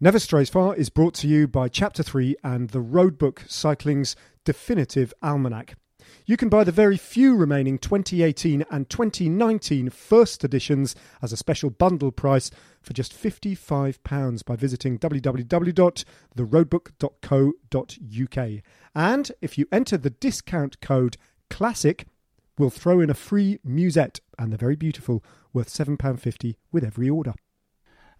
Never Strays Far is brought to you by Chapter 3 and the Roadbook Cycling's definitive almanac. You can buy the very few remaining 2018 and 2019 first editions as a special bundle price for just £55 by visiting www.theroadbook.co.uk. And if you enter the discount code CLASSIC, we'll throw in a free musette and they're very beautiful, worth £7.50 with every order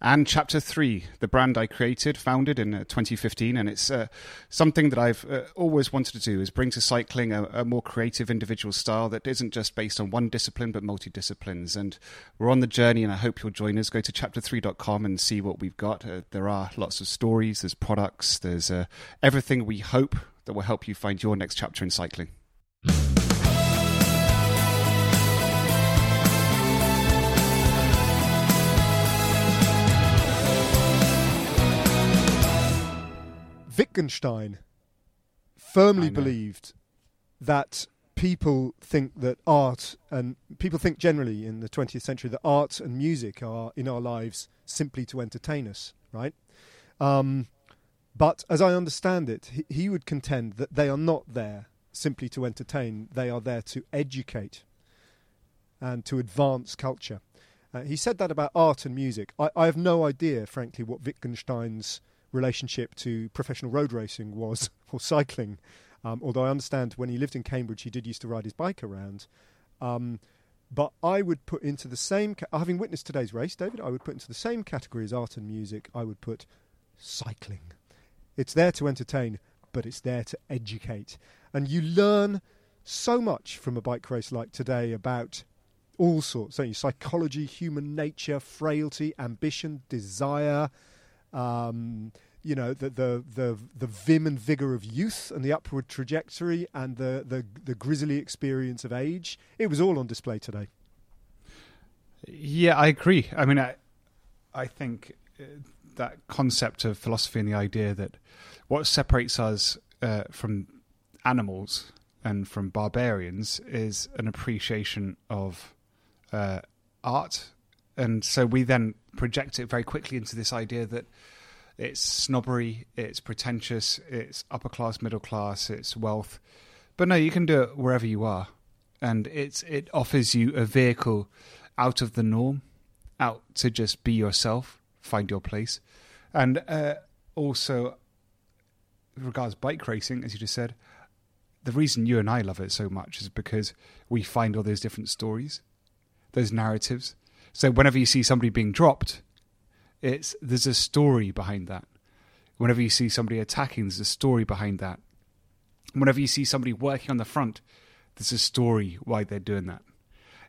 and Chapter 3, the brand I created, founded in uh, 2015. And it's uh, something that I've uh, always wanted to do is bring to cycling a, a, more creative individual style that isn't just based on one discipline, but multi-disciplines. And we're on the journey, and I hope you'll join us. Go to chapter3.com and see what we've got. Uh, there are lots of stories, there's products, there's uh, everything we hope that will help you find your next chapter in cycling. Wittgenstein firmly believed that people think that art and people think generally in the 20th century that art and music are in our lives simply to entertain us, right? Um, but as I understand it, he, he would contend that they are not there simply to entertain, they are there to educate and to advance culture. Uh, he said that about art and music. I, I have no idea, frankly, what Wittgenstein's relationship to professional road racing was, or cycling. Um, although I understand when he lived in Cambridge, he did used to ride his bike around. Um, but I would put into the same, ca- having witnessed today's race, David, I would put into the same category as art and music. I would put cycling. It's there to entertain, but it's there to educate. And you learn so much from a bike race like today about all sorts, so psychology, human nature, frailty, ambition, desire, um, you know the, the the the vim and vigor of youth and the upward trajectory and the, the the grisly experience of age. It was all on display today. Yeah, I agree. I mean, I I think uh, that concept of philosophy and the idea that what separates us uh, from animals and from barbarians is an appreciation of uh, art and so we then project it very quickly into this idea that it's snobbery, it's pretentious, it's upper class, middle class, it's wealth. But no, you can do it wherever you are, and it's it offers you a vehicle out of the norm, out to just be yourself, find your place, and uh, also regards bike racing, as you just said, the reason you and I love it so much is because we find all those different stories, those narratives, so whenever you see somebody being dropped, it's there's a story behind that. Whenever you see somebody attacking, there's a story behind that. Whenever you see somebody working on the front, there's a story why they're doing that.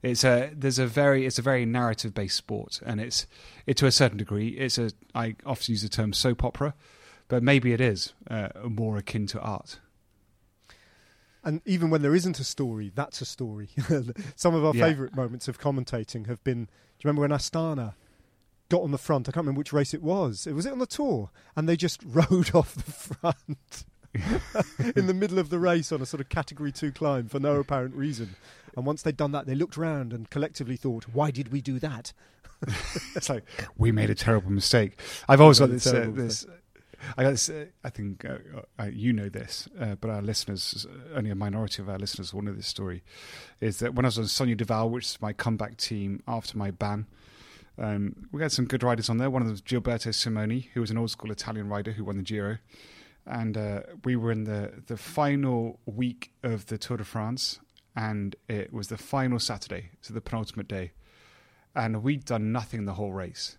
It's a there's a very it's a very narrative based sport, and it's it to a certain degree. It's a I often use the term soap opera, but maybe it is uh, more akin to art. And even when there isn't a story, that's a story. Some of our yeah. favourite moments of commentating have been Do you remember when Astana got on the front? I can't remember which race it was. It was it on the tour, and they just rode off the front in the middle of the race on a sort of category two climb for no apparent reason. And once they'd done that, they looked around and collectively thought, "Why did we do that?" it's like we made a terrible mistake. I've always got this. Uh, this I, uh, I think uh, uh, you know this, uh, but our listeners, only a minority of our listeners will know this story. Is that when I was on Saunier Duval, which is my comeback team after my ban, um, we had some good riders on there. One of them was Gilberto Simoni, who was an old school Italian rider who won the Giro. And uh, we were in the, the final week of the Tour de France, and it was the final Saturday, so the penultimate day. And we'd done nothing the whole race.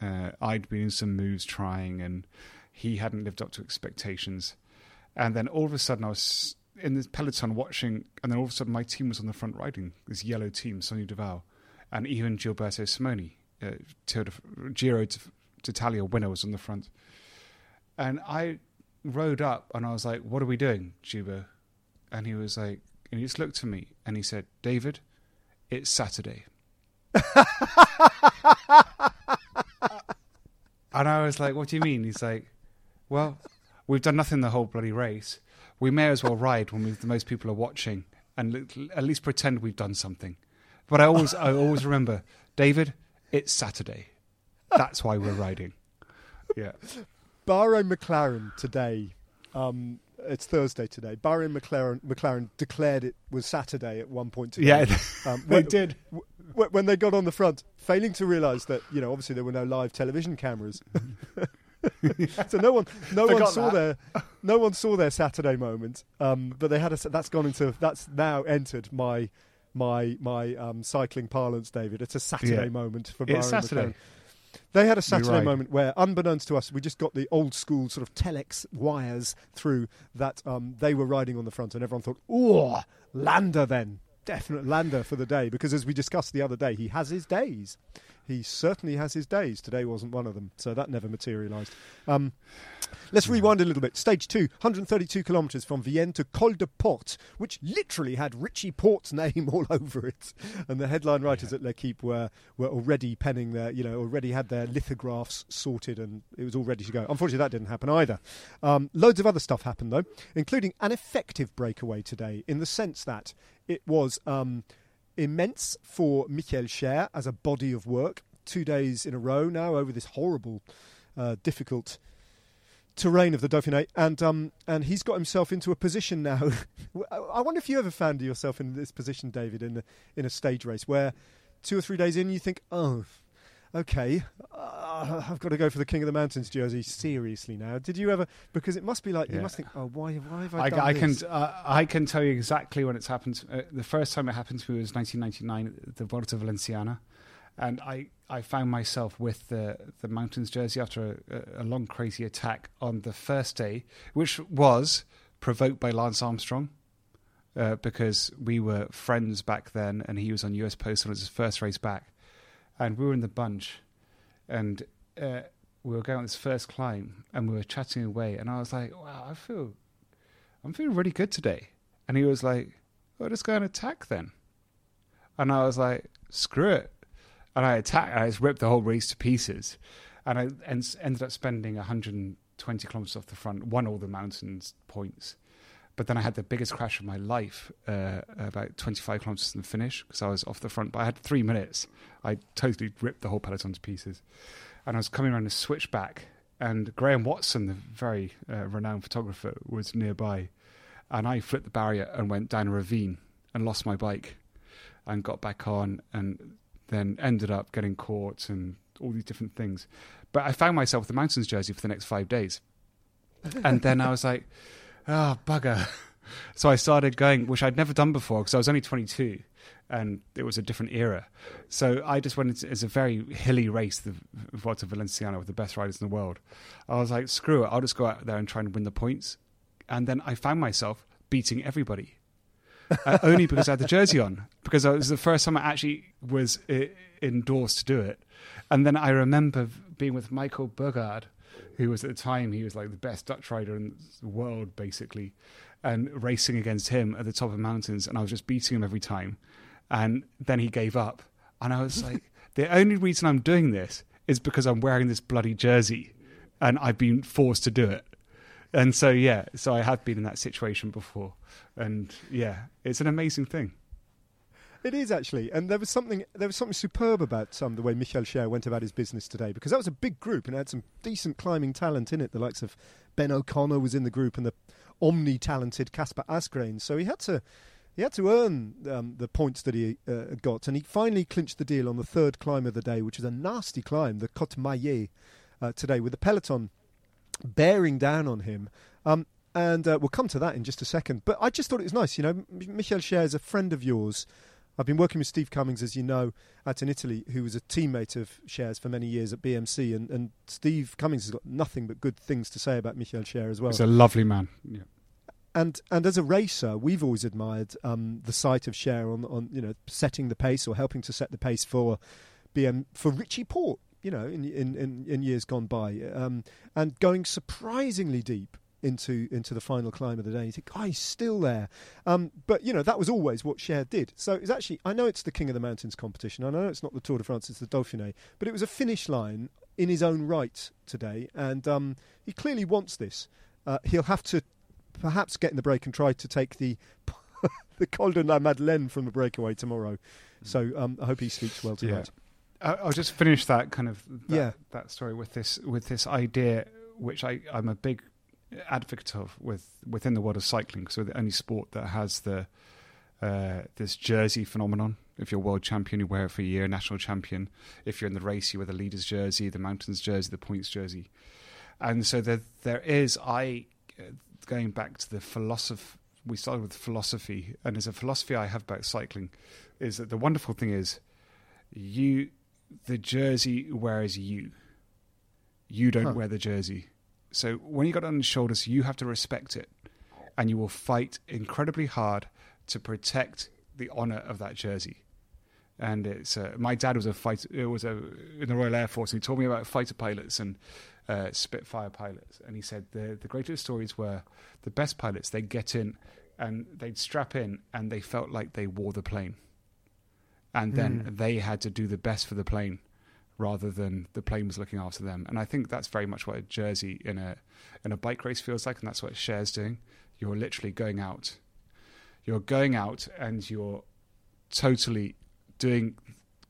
Uh, I'd been in some moves trying, and he hadn't lived up to expectations. And then all of a sudden, I was in the peloton watching, and then all of a sudden, my team was on the front riding this yellow team, Saunier Duval, and even Gilberto Simoni. Uh, Tour Giro d'Italia winner was on the front, and I rode up and I was like, "What are we doing, Gibo?" And he was like, and he just looked at me and he said, "David, it's Saturday." and I was like, "What do you mean?" He's like, "Well, we've done nothing the whole bloody race. We may as well ride when the most people are watching and at least pretend we've done something." But I always, I always remember, David, it's Saturday. That's why we're riding. Yeah. Bahrain McLaren today. Um, it's Thursday today. Bahrain McLaren, McLaren declared it was Saturday at one point today. Yeah, um, they when, did. when they got on the front, failing to realise that you know obviously there were no live television cameras. so no one, no one saw that. their, no one saw their Saturday moment. Um, but they had a. That's gone into. That's now entered my my my um, cycling parlance, David. It's a Saturday yeah. moment for Bahrain Saturday. McLaren. They had a Saturday right. moment where, unbeknownst to us, we just got the old school sort of telex wires through that um, they were riding on the front, and everyone thought, "Oh, Landa then." Definite Landa for the day because, as we discussed the other day, he has his days he certainly has his days. Today wasn't one of them, so that never materialised. Um, let's rewind a little bit. Stage two, 132 kilometres from Vienne to Col de Porte, which literally had Richie Porte's name all over it. And the headline writers yeah. at L'Equipe were, were already penning their, you know, already had their lithographs sorted and it was all ready to go. Unfortunately, that didn't happen either. Um, loads of other stuff happened, though, including an effective breakaway today in the sense that it was. Um, immense for Michael Schär as a body of work. Two days in a row now over this horrible, uh, difficult terrain of the Dauphiné, and um, and he's got himself into a position now. I wonder if you ever found yourself in this position, David, in a, in a stage race where two or three days in you think, oh, okay, uh, I've got to go for the King of the Mountains jersey seriously now. Did you ever? Because it must be like yeah. you must think, oh, why, why have I, I done I this? can, uh, I can tell you exactly when it's happened. Uh, the first time it happened to me was 1999 at the Volta Valenciana, and I, I found myself with the the Mountains jersey after a, a long crazy attack on the first day, which was provoked by Lance Armstrong. Uh, because we were friends back then, and he was on US Post, and it was his first race back. And we were in the bunch, and uh, we were going on this first climb, and we were chatting away, and I was like, "Wow, I feel, I'm feeling really good today," and he was like, "Well, just go and attack then," and I was like, "Screw it," and I attacked, I just ripped the whole race to pieces, and I en- ended up spending 120 kilometers off the front, won all the mountains points. But then I had the biggest crash of my life uh, about 25 kilometers from the finish because I was off the front. But I had three minutes. I totally ripped the whole peloton to pieces. And I was coming around a switchback, and Graham Watson, the very uh, renowned photographer, was nearby. And I flipped the barrier and went down a ravine and lost my bike and got back on and then ended up getting caught and all these different things. But I found myself with the mountains jersey for the next five days. and then I was like, oh, bugger. So I started going, which I'd never done before because I was only 22 and it was a different era. So I just went into, it's a very hilly race, the Volta Valenciana with the best riders in the world. I was like, screw it, I'll just go out there and try and win the points. And then I found myself beating everybody. uh, only because I had the jersey on, because it was the first time I actually was uh, endorsed to do it. And then I remember being with Michael Boogerd, who was at the time he was like the best Dutch rider in the world, basically, and racing against him at the top of mountains, and I was just beating him every time. And then he gave up, and I was like, the only reason I'm doing this is because I'm wearing this bloody jersey, and I've been forced to do it. And so yeah, so I have been in that situation before, and yeah, it's an amazing thing. It is actually, and there was something there was something superb about um, the way Michael Schär went about his business today because that was a big group and had some decent climbing talent in it. The likes of Ben O'Connor was in the group and the omni-talented Kasper Asgreen. So he had to he had to earn um, the points that he uh, got, and he finally clinched the deal on the third climb of the day, which is a nasty climb, the Côte Maillet, uh, today, with the peloton bearing down on him. Um, and uh, we'll come to that in just a second. But I just thought it was nice. You know, Michael Schär is a friend of yours. I've been working with Steve Cummings, as you know, out in Italy, who was a teammate of Schär's for many years at BMC. And, and Steve Cummings has got nothing but good things to say about Michael Schär as well. He's a lovely man. Yeah. And and as a racer, we've always admired um, the sight of Schär on on you know setting the pace or helping to set the pace for BM for Richie Porte. You know, in in in, in years gone by, um, and going surprisingly deep into into the final climb of the day. You think, oh, he's still there. Um, but you know that was always what Schär did. So it's actually I know it's the King of the Mountains competition. I know it's not the Tour de France, it's the Dauphiné, but it was a finish line in his own right today, and um, he clearly wants this. Uh, he'll have to perhaps get in the break and try to take the the Col de la Madeleine from the breakaway tomorrow. So um, I hope he sleeps well tonight. Yeah. I'll just finish that kind of that, yeah. that story with this with this idea, which I, I'm a big advocate of with within the world of cycling. So the only sport that has the uh, this jersey phenomenon. If you're world champion, you wear it for a year. National champion. If you're in the race, you wear the leader's jersey, the mountains jersey, the points jersey. And so there, there is. I uh, going back to the philosophy. We started with philosophy, and as a philosophy I have about cycling, is that the wonderful thing is, you, the jersey wears you. You don't huh. wear the jersey. So when you got it on your shoulders, you have to respect it, and you will fight incredibly hard to protect the honor of that jersey. And it's uh, my dad was a fighter. It was a in the Royal Air Force. And he told me about fighter pilots and uh, Spitfire pilots, and he said the the greatest stories were the best pilots. They'd get in and they'd strap in, and they felt like they wore the plane, and then mm. they had to do the best for the plane rather than the plane was looking after them. And I think that's very much what a jersey in a in a bike race feels like, and that's what Schär's doing. You're literally going out. You're going out and you're totally doing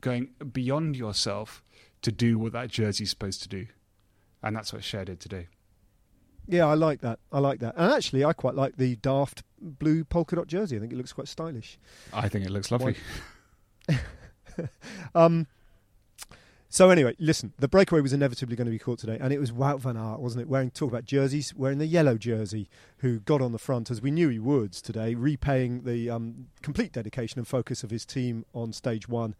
going beyond yourself to do what that jersey's supposed to do. And that's what Schär did today. Yeah, I like that. I like that. And actually, I quite like the daft blue polka dot jersey. I think it looks quite stylish. I think it looks lovely. um, so anyway, listen, the breakaway was inevitably going to be caught today, and it was Wout van Aert, wasn't it? Wearing talk about jerseys, wearing the yellow jersey, who got on the front as we knew he would today, repaying the um, complete dedication and focus of his team on stage one.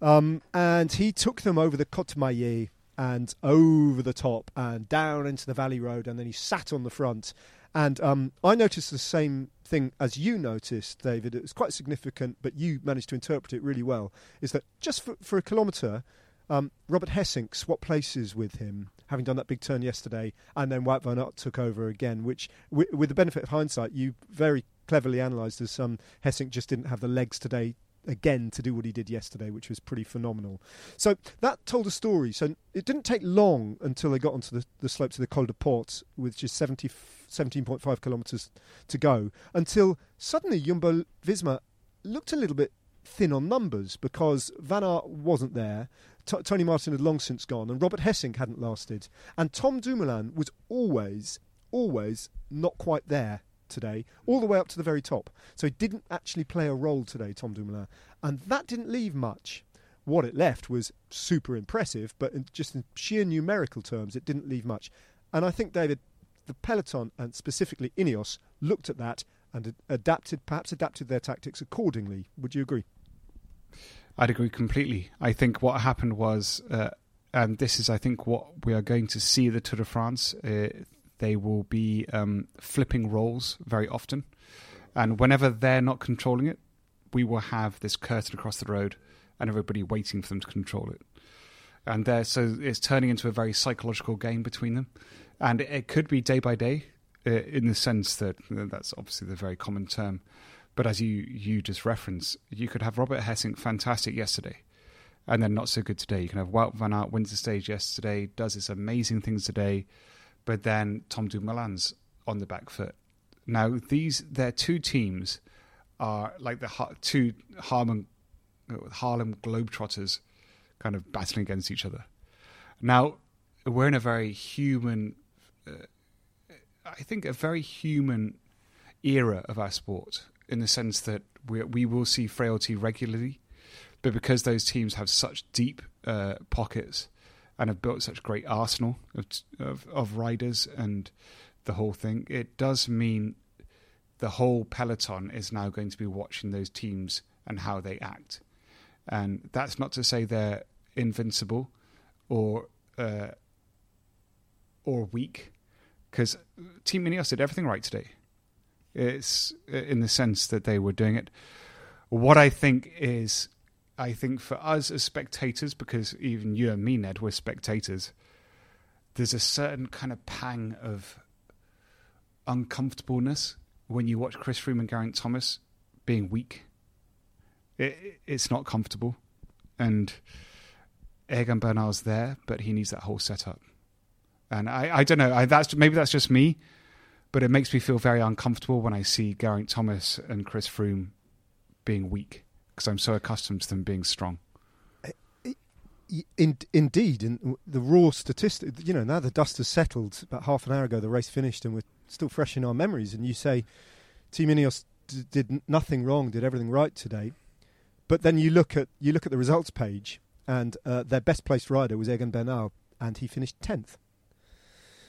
Um, and he took them over the Côte Maillet and over the top and down into the Valley Road, and then he sat on the front. And um, I noticed the same thing as you noticed, David. It was quite significant, but you managed to interpret it really well. Is that just for, for a kilometre? Um, Robert Gesink swapped places with him, having done that big turn yesterday, and then Wout van Aert took over again, which, w- with the benefit of hindsight, you very cleverly analysed as um, Gesink just didn't have the legs today again to do what he did yesterday, which was pretty phenomenal. So that told a story. So it didn't take long until they got onto the, the slope to the Col de Porte, with just 70, 17.5 kilometres to go, until suddenly Jumbo Visma looked a little bit thin on numbers because Van Aert wasn't there. T- Tony Martin had long since gone, and Robert Gesink hadn't lasted. And Tom Dumoulin was always, always not quite there today, all the way up to the very top. So he didn't actually play a role today, Tom Dumoulin. And that didn't leave much. What it left was super impressive, but in just in sheer numerical terms, it didn't leave much. And I think, David, the peloton, and specifically Ineos, looked at that and adapted, perhaps adapted their tactics accordingly. Would you agree? I'd agree completely. I think what happened was, uh, and this is, I think, what we are going to see the Tour de France. Uh, they will be um, flipping roles very often, and whenever they're not controlling it, we will have this curtain across the road, and everybody waiting for them to control it. And there, so it's turning into a very psychological game between them, and it, could be day by day, uh, in the sense that that's obviously the very common term but as you you just referenced, you could have Robert Gesink fantastic yesterday, and then not so good today. You can have Wout van Aert wins the stage yesterday, does this amazing things today, but then Tom Dumoulin's on the back foot. Now these their two teams are like the two Harlem Harlem Globetrotters, kind of battling against each other. Now we're in a very human, I think, a very human era of our sport in the sense that we we will see frailty regularly, but because those teams have such deep uh, pockets and have built such great arsenal of, of, of riders and the whole thing, it does mean the whole peloton is now going to be watching those teams and how they act, and that's not to say they're invincible or uh, or weak, because Team Ineos did everything right today. It's uh, in the sense that they were doing it. What I think is I think for us as spectators, because even you and me, Ned, we're spectators, there's a certain kind of pang of uncomfortableness when you watch Chris Froome and Geraint Thomas being weak. It, it's not comfortable. And Egan Bernal's there, but he needs that whole setup. And I, I don't know. I, that's maybe that's just me, but it makes me feel very uncomfortable when I see Geraint Thomas and Chris Froome being weak because I'm so accustomed to them being strong. In, indeed, in the raw statistic, you know, now the dust has settled. About half an hour ago, the race finished, and we're still fresh in our memories. And you say, Team Ineos d- did nothing wrong, did everything right today. But then you look at you look at the results page, and uh, their best placed rider was Egan Bernal, and he finished tenth.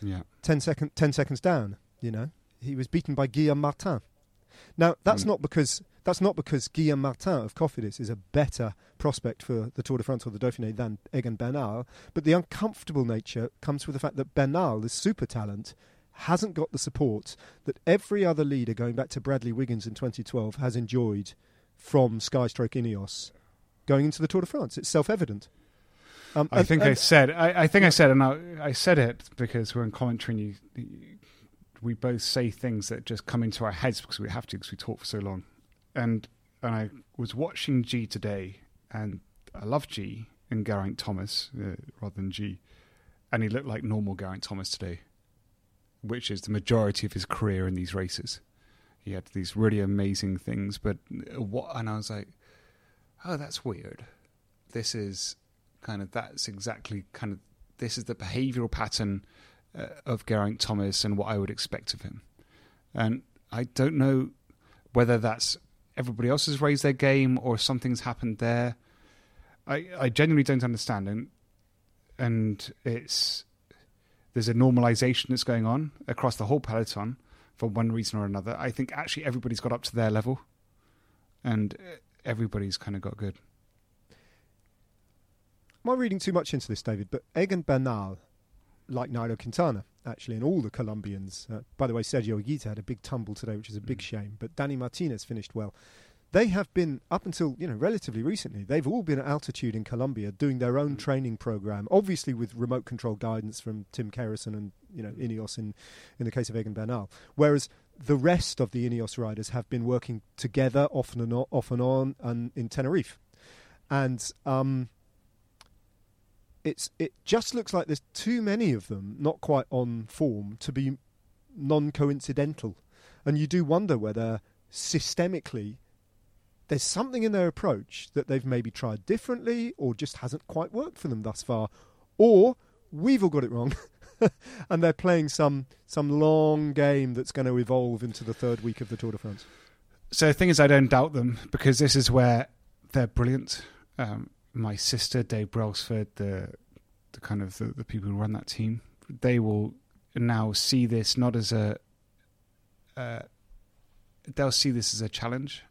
Yeah, 10, second, 10 seconds down. You know, he was beaten by Guillaume Martin. Now that's mm. not because that's not because Guillaume Martin of Cofidis is a better prospect for the Tour de France or the Dauphiné than Egan Bernal, but the uncomfortable nature comes with the fact that Bernal, the super talent, hasn't got the support that every other leader going back to Bradley Wiggins in 2012 has enjoyed from Sky Stroke Ineos going into the Tour de France. It's self-evident. Um, I think and I said. I, I, think I said, and I, I, said it because we're in commentary. And you, you, we both say things that just come into our heads because we have to because we talk for so long and and I was watching G today, and I love G and Geraint Thomas uh, rather than G, and he looked like normal Geraint Thomas today, which is the majority of his career in these races. He had these really amazing things, but what? And I was like, oh, that's weird. This is kind of that's exactly kind of this is the behavioural pattern uh, of Geraint Thomas and what I would expect of him, and I don't know whether that's everybody else has raised their game or something's happened there. I I genuinely don't understand, and and it's there's a normalization that's going on across the whole peloton for one reason or another. I think actually everybody's got up to their level, and everybody's kind of got good. Am I reading too much into this, David? But Egan Bernal, like Nairo Quintana, actually, and all the Colombians. Uh, by the way, Sergio Higuita had a big tumble today, which is a big mm. shame. But Danny Martinez finished well. They have been up until you know relatively recently. They've all been at altitude in Colombia, doing their own mm. training program, obviously with remote control guidance from Tim Kerrison and you know Ineos in in the case of Egan Bernal. Whereas the rest of the Ineos riders have been working together, off and on, off and on, and in Tenerife, and um, it's it just looks like there's too many of them not quite on form to be non-coincidental, and you do wonder whether systemically there's something in their approach that they've maybe tried differently or just hasn't quite worked for them thus far, or we've all got it wrong. and they're playing some some long game that's going to evolve into the third week of the Tour de France. So the thing is, I don't doubt them because this is where they're brilliant. Um, my sister Dave Brailsford, the the kind of the, the, people who run that team, they will now see this not as a uh, they'll see this as a challenge,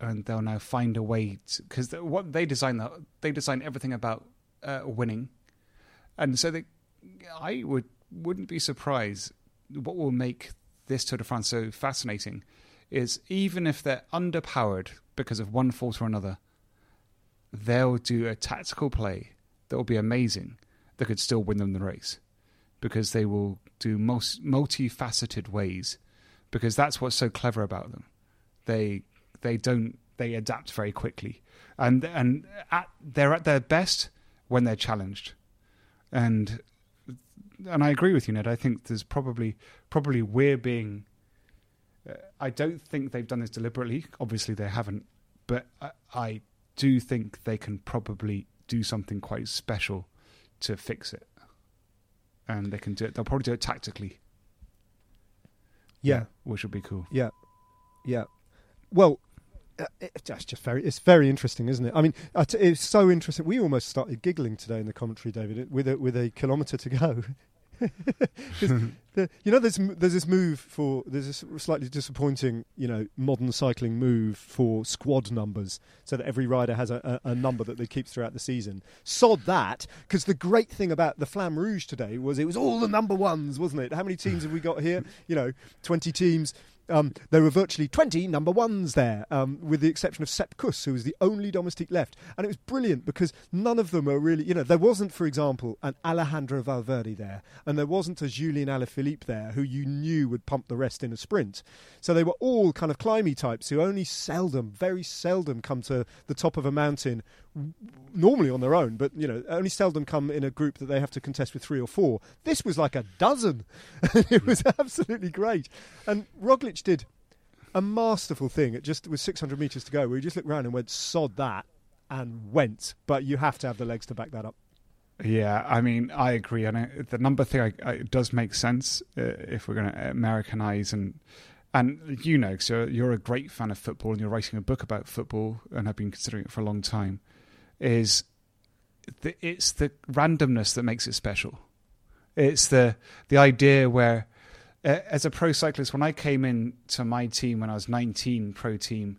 and they'll now find a way because what they design that they design everything about uh, winning, and so they, I would wouldn't be surprised. What will make this Tour de France so fascinating is even if they're underpowered because of one fault or another they'll do a tactical play that will be amazing that could still win them the race because they will do most multifaceted ways because that's what's so clever about them. They they don't they adapt very quickly and and at, they're at their best when they're challenged. And and I agree with you Ned. I think there's probably probably we're being uh, I don't think they've done this deliberately. Obviously they haven't. But I, I do think they can probably do something quite special to fix it, and they can do it. They'll probably do it tactically. Yeah, yeah which would be cool. Yeah, yeah. Well, uh, it's just very it's very interesting, isn't it? I mean, it's so interesting. We almost started giggling today in the commentary, David, with a, with a kilometre to go. The, you know, there's there's this move for there's this slightly disappointing, you know, modern cycling move for squad numbers, so that every rider has a, a, a number that they keep throughout the season. Sod that, because the great thing about the Flamme Rouge today was it was all the number ones, wasn't it? How many teams have we got here? You know, twenty teams. Um, there were virtually 20 number ones there, um, with the exception of Sepp Kuss, who was the only domestique left. And it was brilliant because none of them are really, you know, there wasn't, for example, an Alejandro Valverde there, and there wasn't a Julian Alaphilippe there who you knew would pump the rest in a sprint. So they were all kind of climby types who only seldom, very seldom come to the top of a mountain normally on their own, but you know, only seldom come in a group that they have to contest with three or four. This was like a dozen. it was absolutely great. And Roglic did a masterful thing. It just was 600 meters to go, where he just looked around and went, "Sod that," and went. But you have to have the legs to back that up. Yeah, I mean, I agree, and it, the number thing I, I, it does make sense uh, if we're going to Americanize and and you know, so you're, you're a great fan of football and you're writing a book about football and have been considering it for a long time is the, it's the randomness that makes it special. It's the the idea where, uh, as a pro cyclist, when I came in to my team when I was 19, pro team,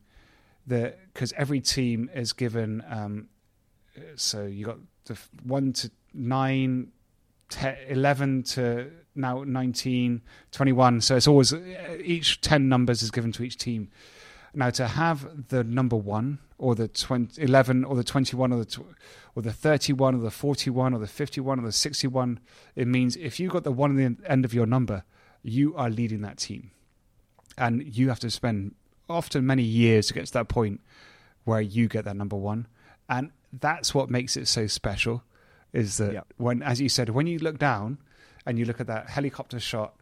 the because every team is given, um, so you got the one to nine, 10, 11 to now 19, 21. So it's always each 10 numbers is given to each team. Now to have the number one or the 20, 11 or the 21 or the, tw- or the 31 or the 41 or the 51 or the 61, it means if you got the one at the end of your number, you are leading that team. And you have to spend often many years to get to that point where you get that number one. And that's what makes it so special is that yeah. when, as you said, when you look down and you look at that helicopter shot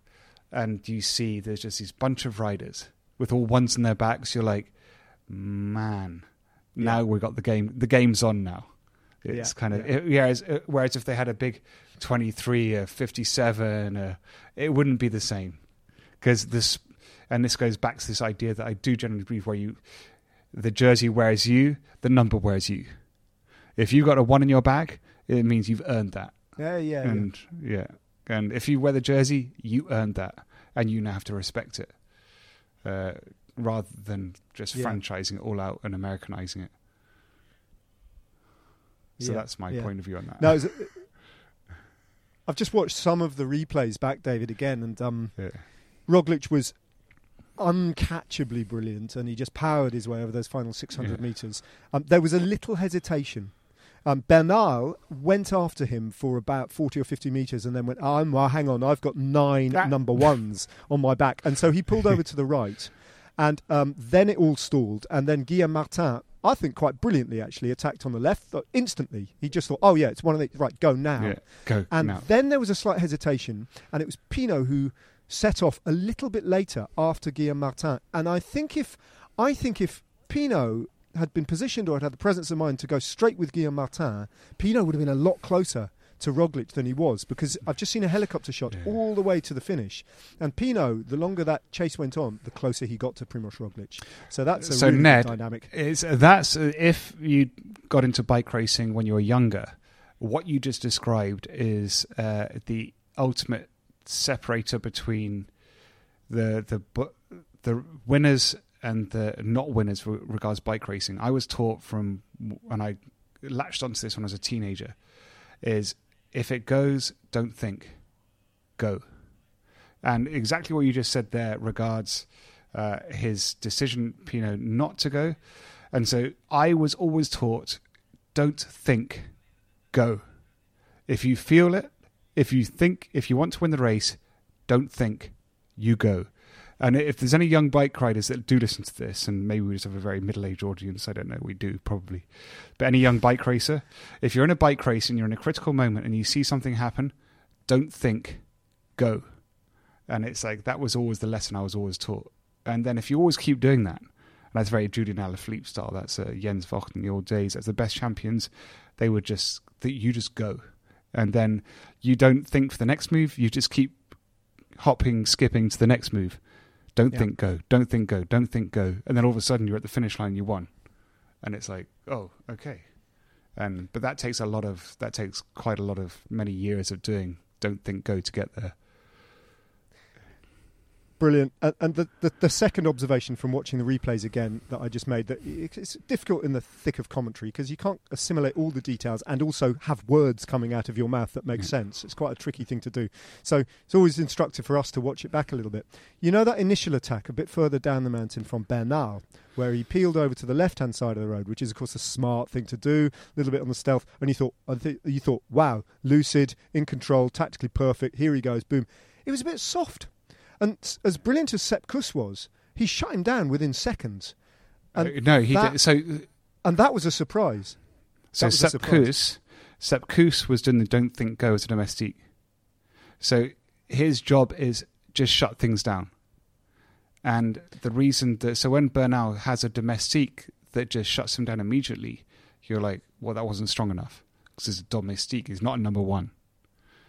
and you see there's just this bunch of riders with all ones in their backs, you're like, man, now yeah. we've got the game. The game's on now. It's yeah, kind of yeah. It, whereas, uh, whereas if they had a big 23 or 57, uh, it wouldn't be the same because this and this goes back to this idea that I do generally believe where you the jersey wears you, the number wears you. If you've got a one in your back, it means you've earned that. Yeah, yeah, and yeah. And if you wear the jersey, you earned that, and you now have to respect it, uh, rather than just yeah. franchising it all out and Americanizing it. So yeah. that's my yeah. point of view on that. No, I've just watched some of the replays back, David, again, and um, Roglic was uncatchably brilliant, and he just powered his way over those final 600 meters. Um, there was a little hesitation um, Bernal went after him for about 40 or 50 metres and then went, oh, well, hang on, I've got nine that- number ones on my back. And so he pulled over to the right. And um, then it all stalled. And then Guillaume Martin, I think quite brilliantly actually, attacked on the left instantly. He just thought, oh, yeah, it's one of the, right, go now. Yeah, go and now. then there was a slight hesitation. And it was Pinot who set off a little bit later after Guillaume Martin. And I think if, I think if Pinot had been positioned or had had the presence of mind to go straight with Guillaume Martin, Pinot would have been a lot closer to Roglic than he was because I've just seen a helicopter shot yeah. all the way to the finish. And Pinot, the longer that chase went on, the closer he got to Primoz Roglic. So that's a so really Ned, dynamic. Is, that's uh, if you got into bike racing when you were younger. What you just described is uh, the ultimate separator between the the the winners and the not winners regards bike racing. I was taught from, and I latched onto this when I was a teenager, is if it goes, don't think, go. And exactly what you just said there regards uh, his decision, you know, not to go. And so I was always taught, don't think, go. If you feel it, if you think, if you want to win the race, don't think, you go. And if there's any young bike riders that do listen to this, and maybe we just have a very middle aged audience, I don't know, we do probably. But any young bike racer, if you're in a bike race and you're in a critical moment and you see something happen, don't think, go. And it's like that was always the lesson I was always taught. And then if you always keep doing that, and that's very Julian Alaphilippe style, that's uh, Jens Voigt in the old days, as the best champions, they would just, that you just go. And then you don't think for the next move, you just keep hopping, skipping to the next move don't yeah. think go. Don't think go. Don't think go. And then all of a sudden you're at the finish line. You won, and it's like, oh, okay. And but that takes a lot of that takes quite a lot of many years of doing. Don't think go to get there. Brilliant. And, and the, the, the second observation from watching the replays again that I just made that it's difficult in the thick of commentary because you can't assimilate all the details and also have words coming out of your mouth that make mm. sense. It's quite a tricky thing to do. So it's always instructive for us to watch it back a little bit. You know that initial attack a bit further down the mountain from Bernal, where he peeled over to the left-hand side of the road, which is of course a smart thing to do, a little bit on the stealth. And you thought, you thought, wow, lucid, in control, tactically perfect. Here he goes, boom. It was a bit soft and as brilliant as Sepp Kuss was, he shut him down within seconds. And uh, no, he that, did. So, and that was a surprise. So Sepp Kuss, Sepp Kuss was doing the "Don't Think Go" as a domestique. So his job is just shut things down. And the reason that so when Bernal has a domestique that just shuts him down immediately, you're like, well, that wasn't strong enough because it's a domestique. He's not a number one.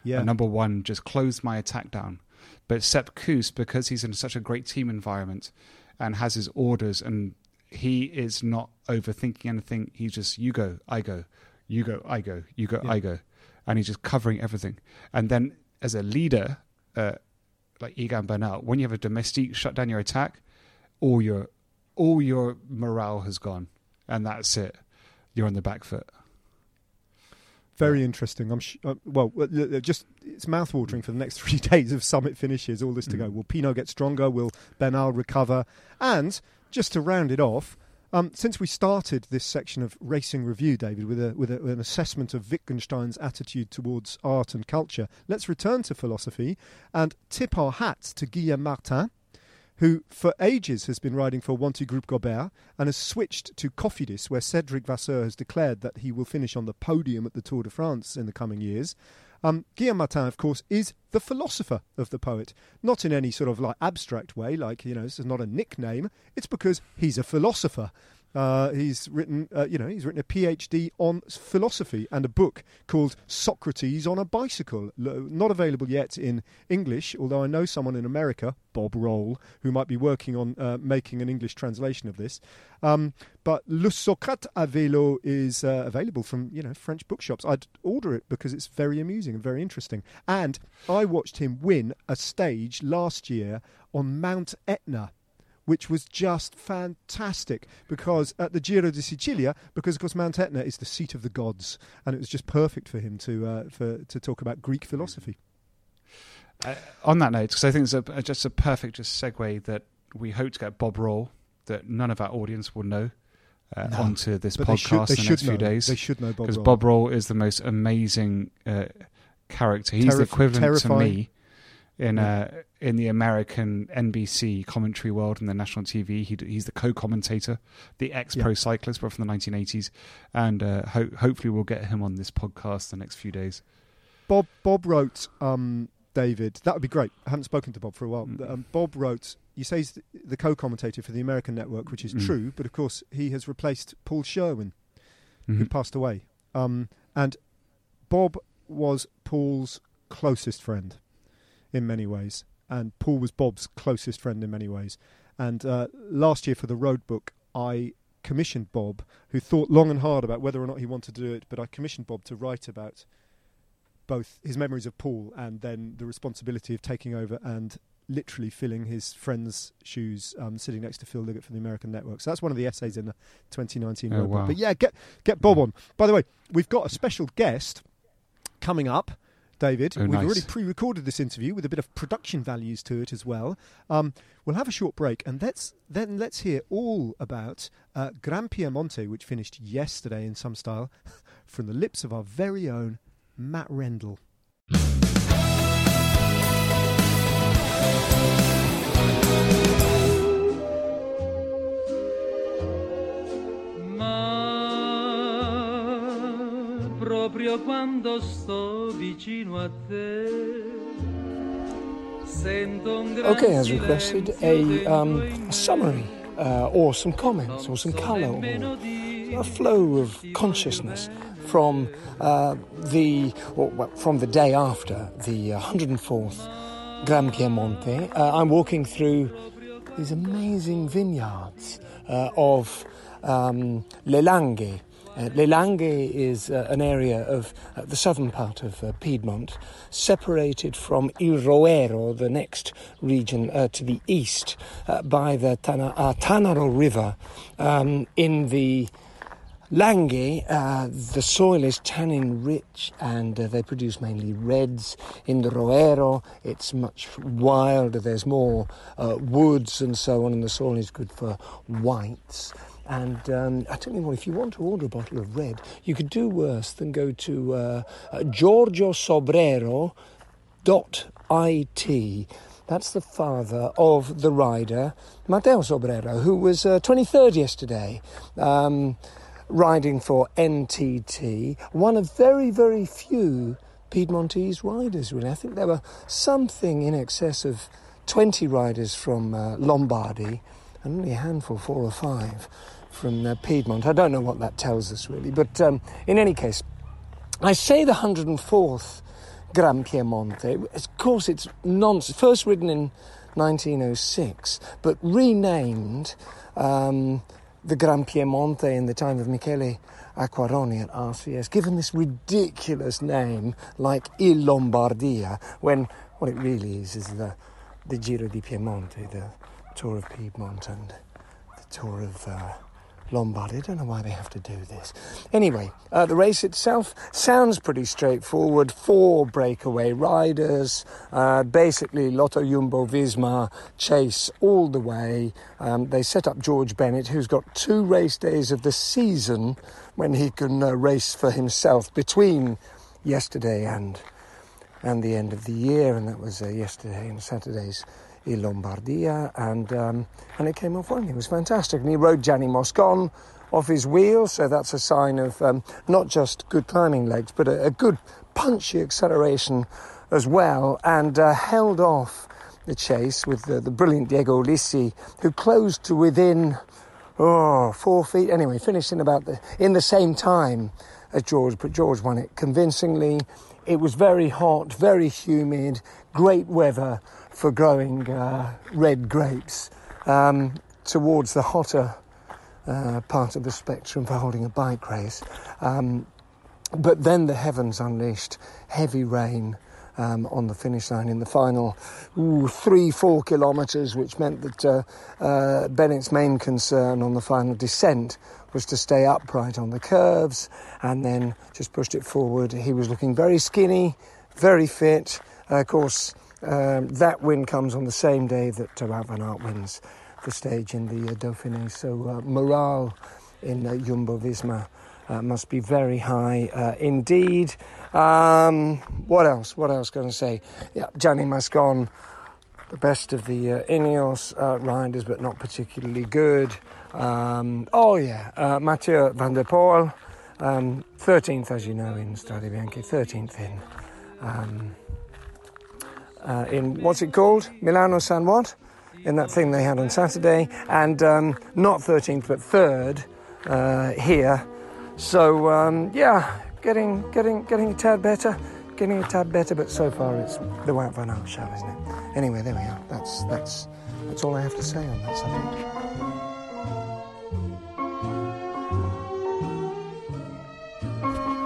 Yeah, a number one just closed my attack down. But Sepp Kuss, because he's in such a great team environment and has his orders, and he is not overthinking anything. He's just you go, I go, you go, I go, you go, yeah. I go, and he's just covering everything. And then as a leader, uh, like Egan Bernal, when you have a domestique shut down your attack, all your all your morale has gone, and that's it. You're on the back foot. Very yeah. interesting. I'm sh- uh, well, just it's mouthwatering for the next three days of summit finishes. All this to mm. go. Will Pinot get stronger? Will Bernal recover? And just to round it off, um, since we started this section of racing review, David, with, a, with, a, with, an assessment of Wittgenstein's attitude towards art and culture, let's return to philosophy and tip our hats to Guillaume Martin, who for ages has been riding for Wanty Groupe Gobert and has switched to Cofidis, where Cedric Vasseur has declared that he will finish on the podium at the Tour de France in the coming years. Um, Guillaume Martin, of course, is the philosopher of the poet. Not in any sort of like abstract way, like, you know, this is not a nickname. It's because he's a philosopher. Uh, he's written, uh, you know, he's written a PhD on philosophy and a book called Socrates on a Bicycle. Not available yet in English, although I know someone in America, Bob Roll, who might be working on uh, making an English translation of this. Um, but Le Socrate à vélo is uh, available from you know French bookshops. I'd order it because it's very amusing and very interesting. And I watched him win a stage last year on Mount Etna which was just fantastic because at the Giro di Sicilia, because of course Mount Etna is the seat of the gods, and it was just perfect for him to uh, for to talk about Greek philosophy. Uh, on that note, because I think it's a, just a perfect just segue that we hope to get Bob Roll, that none of our audience will know. Uh, no, onto this podcast they should, they the next few days. They should know Bob because Bob Roll is the most amazing uh, character. He's Terrif- the equivalent terrifying. to me in uh, in the American NBC commentary world and the national TV. He, he's the co-commentator, the ex-pro yeah. cyclist, but from the 1980s, and uh, ho- hopefully we'll get him on this podcast the next few days. Bob Bob wrote um, David. That would be great. I haven't spoken to Bob for a while. Mm. Um, Bob wrote. You say he's the co-commentator for the American network, which is mm. true, but of course he has replaced Paul Sherwin, mm-hmm. who passed away. Um, and Bob was Paul's closest friend in many ways, and Paul was Bob's closest friend in many ways. And uh, last year for the road book, I commissioned Bob, who thought long and hard about whether or not he wanted to do it, but I commissioned Bob to write about both his memories of Paul and then the responsibility of taking over and literally filling his friend's shoes, um, sitting next to Phil Liggett for the American Network. So that's one of the essays in the 2019 oh, wow. But yeah, get get Bob on. By the way, we've got a special guest coming up. David. Oh, We've nice. already pre-recorded this interview with a bit of production values to it as well. Um, we'll have a short break, and let's then let's hear all about uh, Gran Piemonte, which finished yesterday in some style, from the lips of our very own Matt Rendle. Quando sto vicino a te. Okay, as requested, a, um, a summary uh, or some comments or some colour or a flow of consciousness from uh, the or, well, from the day after the 104th Gran Piemonte. Uh, I'm walking through these amazing vineyards uh, of um, Le Langhe Uh, Le Langhe is uh, an area of uh, the southern part of uh, Piedmont, separated from Il Roero, the next region uh, to the east, uh, by the Tana- Tanaro River um, in the Langhe, uh, the soil is tannin rich and they produce mainly reds. In the Roero, it's much wilder, there's more woods and so on, and the soil is good for whites. And um, I tell you what, if you want to order a bottle of red, you could do worse than go to uh, uh, Giorgio it. That's the father of the rider Matteo Sobrero, who was uh, 23rd yesterday. Um, riding for NTT, one of very, very few Piedmontese riders, really. I think there were something in excess of 20 riders from uh, Lombardy and only a handful, four or five, from uh, Piedmont. I don't know what that tells us, really. But um, in any case, I say the 104th Gran Piemonte. Of course, it's nonsense. First ridden in 1906, but renamed. Um, the Gran Piemonte in the time of Michele Acquarone at RCS, given this ridiculous name like Il Lombardia, when what it really is is the, the Giro di Piemonte, the Tour of Piedmont, and the Tour of uh, Lombardy. I don't know why they have to do this. Anyway, uh, the race itself sounds pretty straightforward. Four breakaway riders, uh, basically Lotto Jumbo Visma chase all the way. Um, they set up George Bennett, who's got two race days of the season when he can uh, race for himself between yesterday and and the end of the year, and that was uh, yesterday and Saturday's in Lombardia, and um, and it came off well. He was fantastic, and he rode Gianni Moscon off his wheel, so that's a sign of um, not just good climbing legs, but a, a good punchy acceleration as well, and uh, held off the chase with the, the brilliant Diego Ulissi, who closed to within oh four feet. Anyway, finished in about the in the same time as George, but George won it convincingly. It was very hot, very humid, great weather for growing uh, red grapes um, towards the hotter uh, part of the spectrum for holding a bike race. Um, but then the heavens unleashed heavy rain. Um, on the finish line in the final ooh, three, four kilometres, which meant that uh, uh, Bennett's main concern on the final descent was to stay upright on the curves and then just pushed it forward. He was looking very skinny, very fit. Uh, of course, um, that win comes on the same day that Wout van Aert wins the stage in the uh, Dauphiné. So uh, morale in uh, Jumbo Visma uh, must be very high uh, indeed. Um, what else? What else can I say? Yeah, Gianni Moscon, the best of the uh, Ineos riders, but not particularly good. Um, oh yeah, Mathieu van der Poel, um, 13th as you know in Strade Bianche, 13th in. Uh, in what's it called? Milano San what? In that thing they had on Saturday, and um, not 13th but third uh, here. So um, yeah, getting getting getting a tad better, getting a tad better. But so far it's the Wout van show, isn't it? Anyway, there we are. That's that's that's all I have to say on that subject.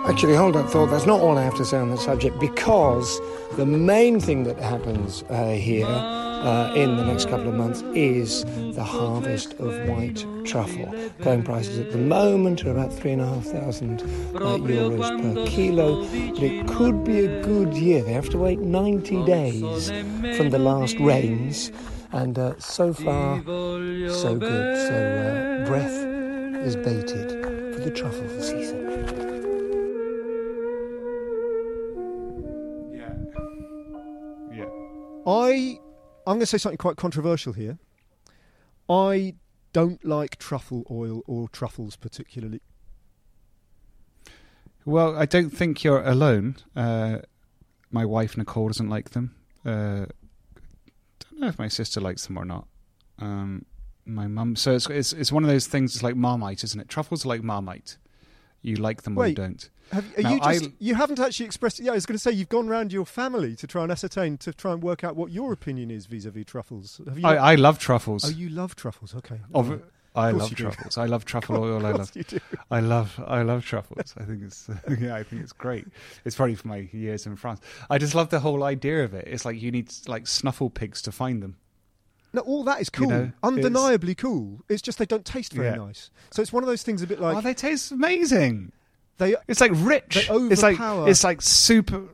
Actually, hold up, thought. That's not all I have to say on that subject because the main thing that happens uh, here uh, in the next couple of months is the harvest of white truffle. Going prices at the moment are about three and a half thousand uh, euros per kilo, but it could be a good year. They have to wait 90 days from the last rains, and uh, so far, so good. So uh, breath is baited for the truffle season. I I'm going to say something quite controversial here. I don't like truffle oil or truffles particularly. Well, I don't think you're alone. Uh, my wife Nicole doesn't like them. Uh, don't know if my sister likes them or not. Um, my mum. So it's, it's it's one of those things. It's like Marmite, isn't it? Truffles are like Marmite. You like them or you don't. Have, now, you just, I, you haven't actually expressed. Yeah, I was going to say you've gone around your family to try and ascertain to try and work out what your opinion is vis-a-vis truffles. I, I, love truffles. Oh, you love truffles. Okay. Of, I love you do. truffles. I love truffle oil. I love you. I love I love truffles. I think it's yeah, I think it's great. It's probably from my years in France. I just love the whole idea of it. It's like you need like snuffle pigs to find them. No, all that is You cool, know, it's- undeniably cool. It's just they don't taste very Yeah. nice. So it's one of those things a bit oh, like oh, they taste amazing. they. It's like rich. They it's like it's like super.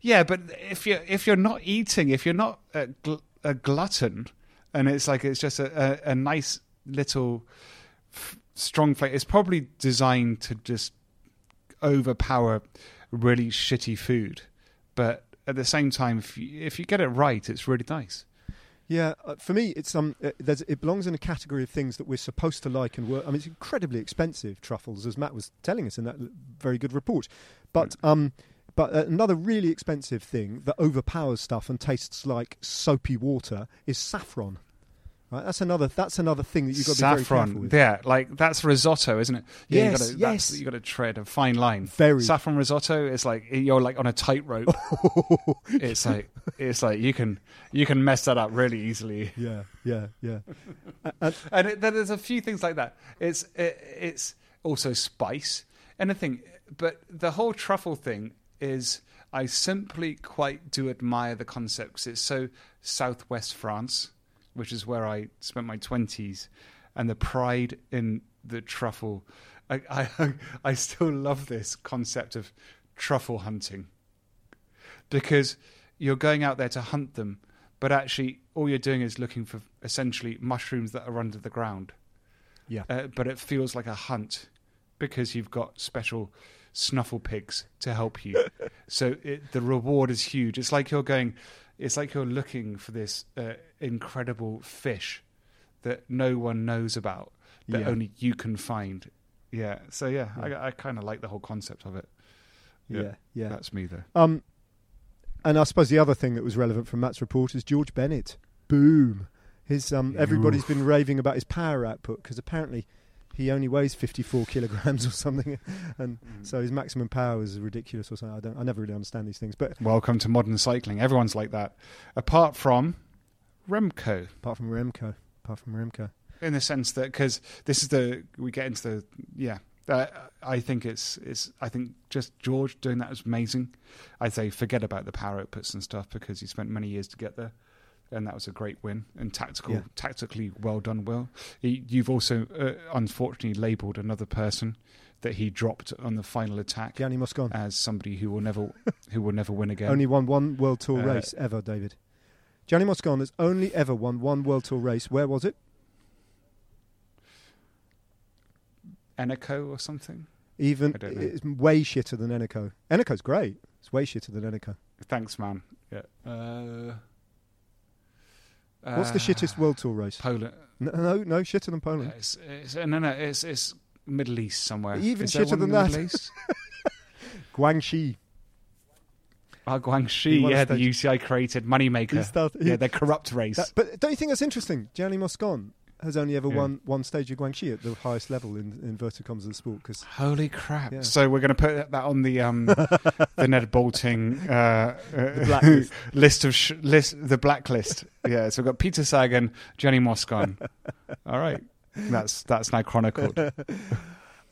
Yeah, but if you if you're not eating, if you're not a, gl- a glutton, and it's like it's just a, a, a nice little f- strong flavor, it's probably designed to just overpower really shitty food. But at the same time, if you, if you get it right, it's really nice. Yeah, uh, for me, it's um, uh, there's, it belongs in a category of things that we're supposed to like and work. I mean, it's incredibly expensive truffles, as Matt was telling us in that l- very good report. But um, but uh, another really expensive thing that overpowers stuff and tastes like soapy water is saffron. Right, that's another that's another thing that you've got to be very careful with. yeah, like that's risotto, isn't it? Yeah, Yes, you gotta, yes. You got to tread a fine line. Very. saffron risotto is like you're like on a tightrope. it's like it's like you can you can mess that up really easily. Yeah, yeah, yeah. And, And it, there's a few things like that. It's it, it's also spice, anything. But the whole truffle thing is, I simply quite do admire the concept 'cause it's so southwest France, which is where I spent my twenties, and the pride in the truffle. I, I I still love this concept of truffle hunting because you're going out there to hunt them, but actually all you're doing is looking for essentially mushrooms that are under the ground. yeah, Uh, but it feels like a hunt because you've got special snuffle pigs to help you. so it, the reward is huge. It's like you're going, it's like you're looking for this uh, incredible fish that no one knows about, that Yeah. only you can find. Yeah. So yeah, I, I kind of like the whole concept of it. yeah, yeah. That's me though. Um, and I suppose the other thing that was relevant from Matt's report is George Bennett. Boom. His um, everybody's been raving about his power output because apparently he only weighs 54 kilograms or something, and so his maximum power is ridiculous or something. I don't. I never really understand these things, but Welcome to modern cycling. Everyone's like that, apart from Remco. apart from Remco, apart from Remco, in the sense that because this is the we get into the yeah uh, I think it's it's I think just George doing that was amazing. I'd say forget about the power outputs and stuff because he spent many years to get there, and that was a great win and tactical Yeah. tactically well done. Will he, you've also uh, unfortunately labelled another person that he dropped on the final attack Gianni Moscon as somebody who will never who will never win again. only won one World Tour Uh, race ever. David Gianni Moscon has only ever won one World Tour race. Where was it? Eneco or something. Even I don't know. it's way shitter than Eneco. Eneco's great. It's way shitter than Eneco. Thanks, man. Yeah. Uh, What's the uh, shittest World Tour race? Poland. No, no, no shitter than Poland. It's, it's, no, no, it's, it's Middle East somewhere. Even Is shitter than that. Middle East? Guangxi. Ah, Guangxi, yeah, the. UCI created moneymaker. He started- he- yeah, they're corrupt race. That, but don't you think that's interesting? Gianni Moscon has only ever Yeah. won one stage of Guangxi at the highest level in inverted commas of the sport. Because Holy crap! Yeah. So we're going to put that on the um, the Ned Boulting uh, uh, blacklist. list of sh- list the blacklist. yeah, so we've got Peter Sagan, Gianni Moscon. All right, that's that's now chronicled.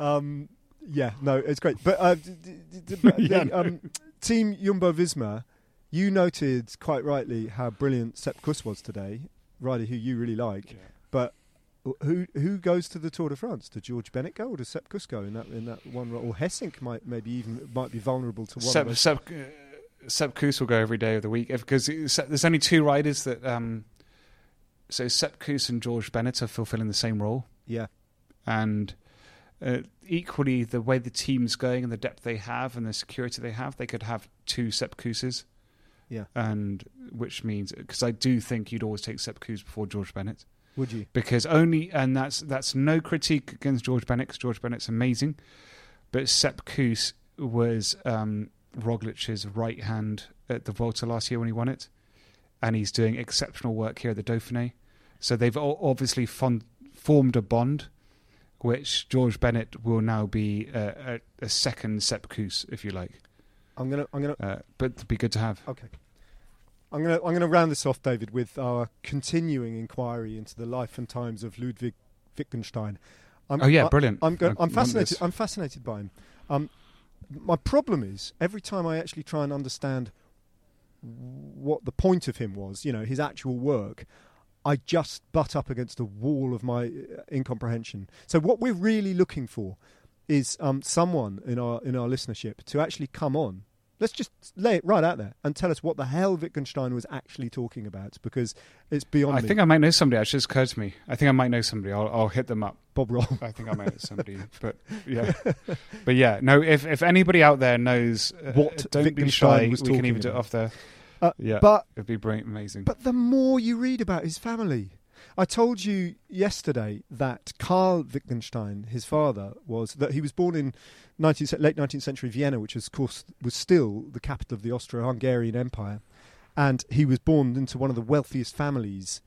um, yeah, no, it's great. But uh, d- d- d- d- Yeah, the, um, Team Jumbo Visma, you noted quite rightly how brilliant Sepp Kuss was today, rider who you really like. But who who goes to the Tour de France? Does George Bennett go, or does Sepp Kuss go in that in that one? Or Gesink might maybe even might be vulnerable to one. of Sepp, those. Uh, Sepp Kuss will go every day of the week because there's only two riders that. Um, so Sepp Kuss and George Bennett are fulfilling the same role, Yeah, and uh, equally the way the team's going and the depth they have and the security they have, they could have two Sepp Kusses, yeah. and which means because I do think you'd always take Sepp Kuss before George Bennett Would you? because only and that's that's no critique against George Bennett 'cause George Bennett's amazing, but Sepp Kuss was um, Roglic's right hand at the Vuelta last year when he won it, and he's doing exceptional work here at the Dauphiné. So they've obviously fond, formed a bond, which George Bennett will now be a, a, a second Sepp Kuss, if you like. I'm gonna I'm gonna Uh, but it'd be good to have. Okay. I'm going to I'm going to round this off, David, with our continuing inquiry into the life and times of Ludwig Wittgenstein. I'm, Oh, yeah, I- brilliant. I'm, go- I'm fascinated. I'm fascinated by him. Um, my problem is every time I actually try and understand what the point of him was, you know, his actual work, I just butt up against a wall of my uh, incomprehension. So what we're really looking for is um, someone in our in our listenership to actually come on. Let's just lay it right out there and tell us what the hell Wittgenstein was actually talking about, because it's beyond I me. think I might know somebody. Actually, just occurred to me. I think I might know somebody. I'll, I'll hit them up. Bob Roll. I think I might know somebody. But yeah, but yeah. No, if if anybody out there knows uh, What don't be Wittgenstein shy. We can even do it off there. Uh, Yeah, But it'd be brilliant, amazing. But the more you read about his family, I told you yesterday that Karl Wittgenstein, his father, was that he was born in 19th, late 19th century Vienna, which of course was still the capital of the Austro-Hungarian Empire, and he was born into one of the wealthiest families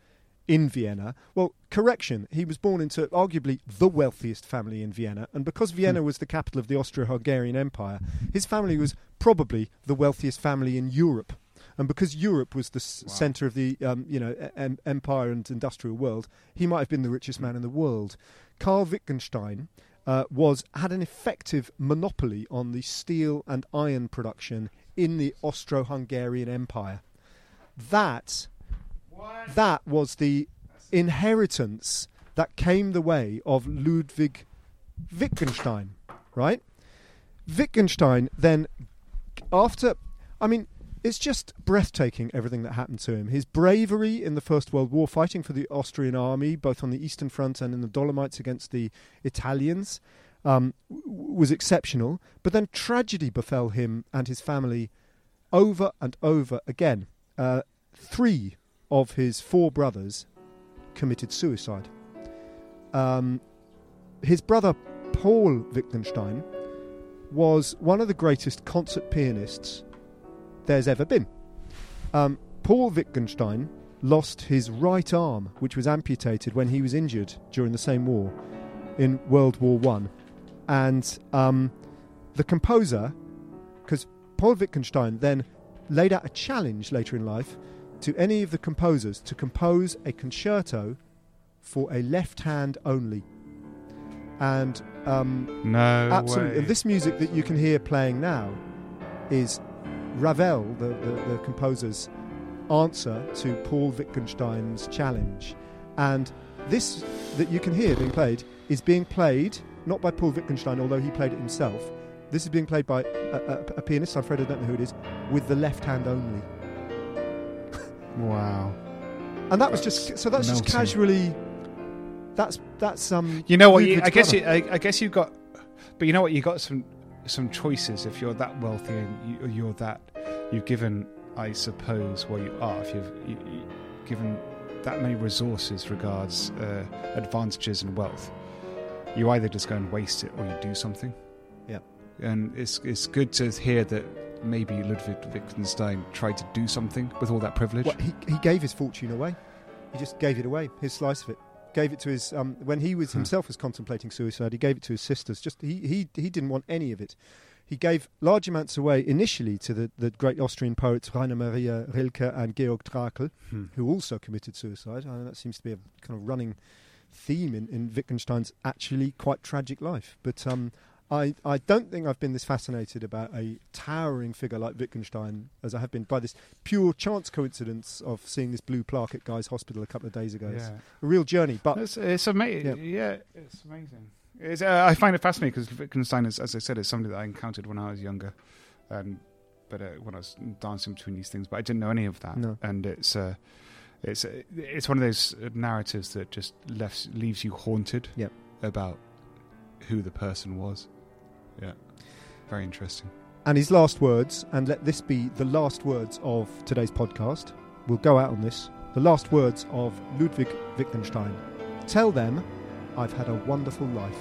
in Vienna. Well, correction, he was born into arguably the wealthiest family in Vienna, and because Vienna hmm. was the capital of the Austro-Hungarian Empire, his family was probably the wealthiest family in Europe. And because Europe was the s Wow. centre of the um, you know em- empire and industrial world, he might have been the richest man in the world. Karl Wittgenstein uh, was had an effective monopoly on the steel and iron production in the Austro-Hungarian Empire. That that was the inheritance that came the way of Ludwig Wittgenstein, right? Wittgenstein then, after, I mean, it's just breathtaking everything that happened to him. His bravery in the First World War, fighting for the Austrian army, both on the Eastern Front and in the Dolomites against the Italians, um, was exceptional. But then tragedy befell him and his family over and over again. Uh, three of his four brothers committed suicide. Um, his brother Paul Wittgenstein was one of the greatest concert pianists there's ever been. Um, Paul Wittgenstein lost his right arm, which was amputated when he was injured during the same war in World War One, and um, the composer, because Paul Wittgenstein then laid out a challenge later in life to any of the composers to compose a concerto for a left hand only. And um, no absolutely, way. and this music that you can hear playing now is Ravel, the, the, the composer's answer to Paul Wittgenstein's challenge. And this that you can hear being played is being played not by Paul Wittgenstein, although he played it himself. This is being played by a, a, a pianist, I'm afraid I don't know who it is, with the left hand only. wow. And that was just so that's just casually. That's that's um. You know what? You, I guess you, I, I guess you've got, but you know what? You got some some choices if you're that wealthy and you, you're that you've given, I suppose, well you are if you've you, you, given that many resources regards uh, advantages and wealth. You either just go and waste it or you do something. Yeah. And it's it's good to hear that maybe Ludwig Wittgenstein tried to do something with all that privilege. Well, he he gave his fortune away. He just gave it away. His slice of it. Gave it to his um, when he was Hmm. himself was contemplating suicide. He gave it to his sisters. Just he he he didn't want any of it. He gave large amounts away initially to the, the great Austrian poets Rainer Maria Rilke and Georg Trakl, Hmm. who also committed suicide. And that seems to be a kind of running theme in, in Wittgenstein's actually quite tragic life. But um, I, I don't think I've been this fascinated about a towering figure like Wittgenstein as I have been by this pure chance coincidence of seeing this blue plaque at Guy's Hospital a couple of days ago. It's Yeah. a real journey. But It's, it's amazing. Yeah. Yeah. it's amazing. It's, uh, I find it fascinating because Wittgenstein, is, as I said, is somebody that I encountered when I was younger, and but uh, when I was dancing between these things, but I didn't know any of that. No. And it's uh, it's uh, it's one of those narratives that just left leaves you haunted. Yep. About who the person was. Yeah. Very interesting. and his last words, and let this be the last words of today's podcast. We'll go out on this. The last words of Ludwig Wittgenstein. Tell them I've had a wonderful life.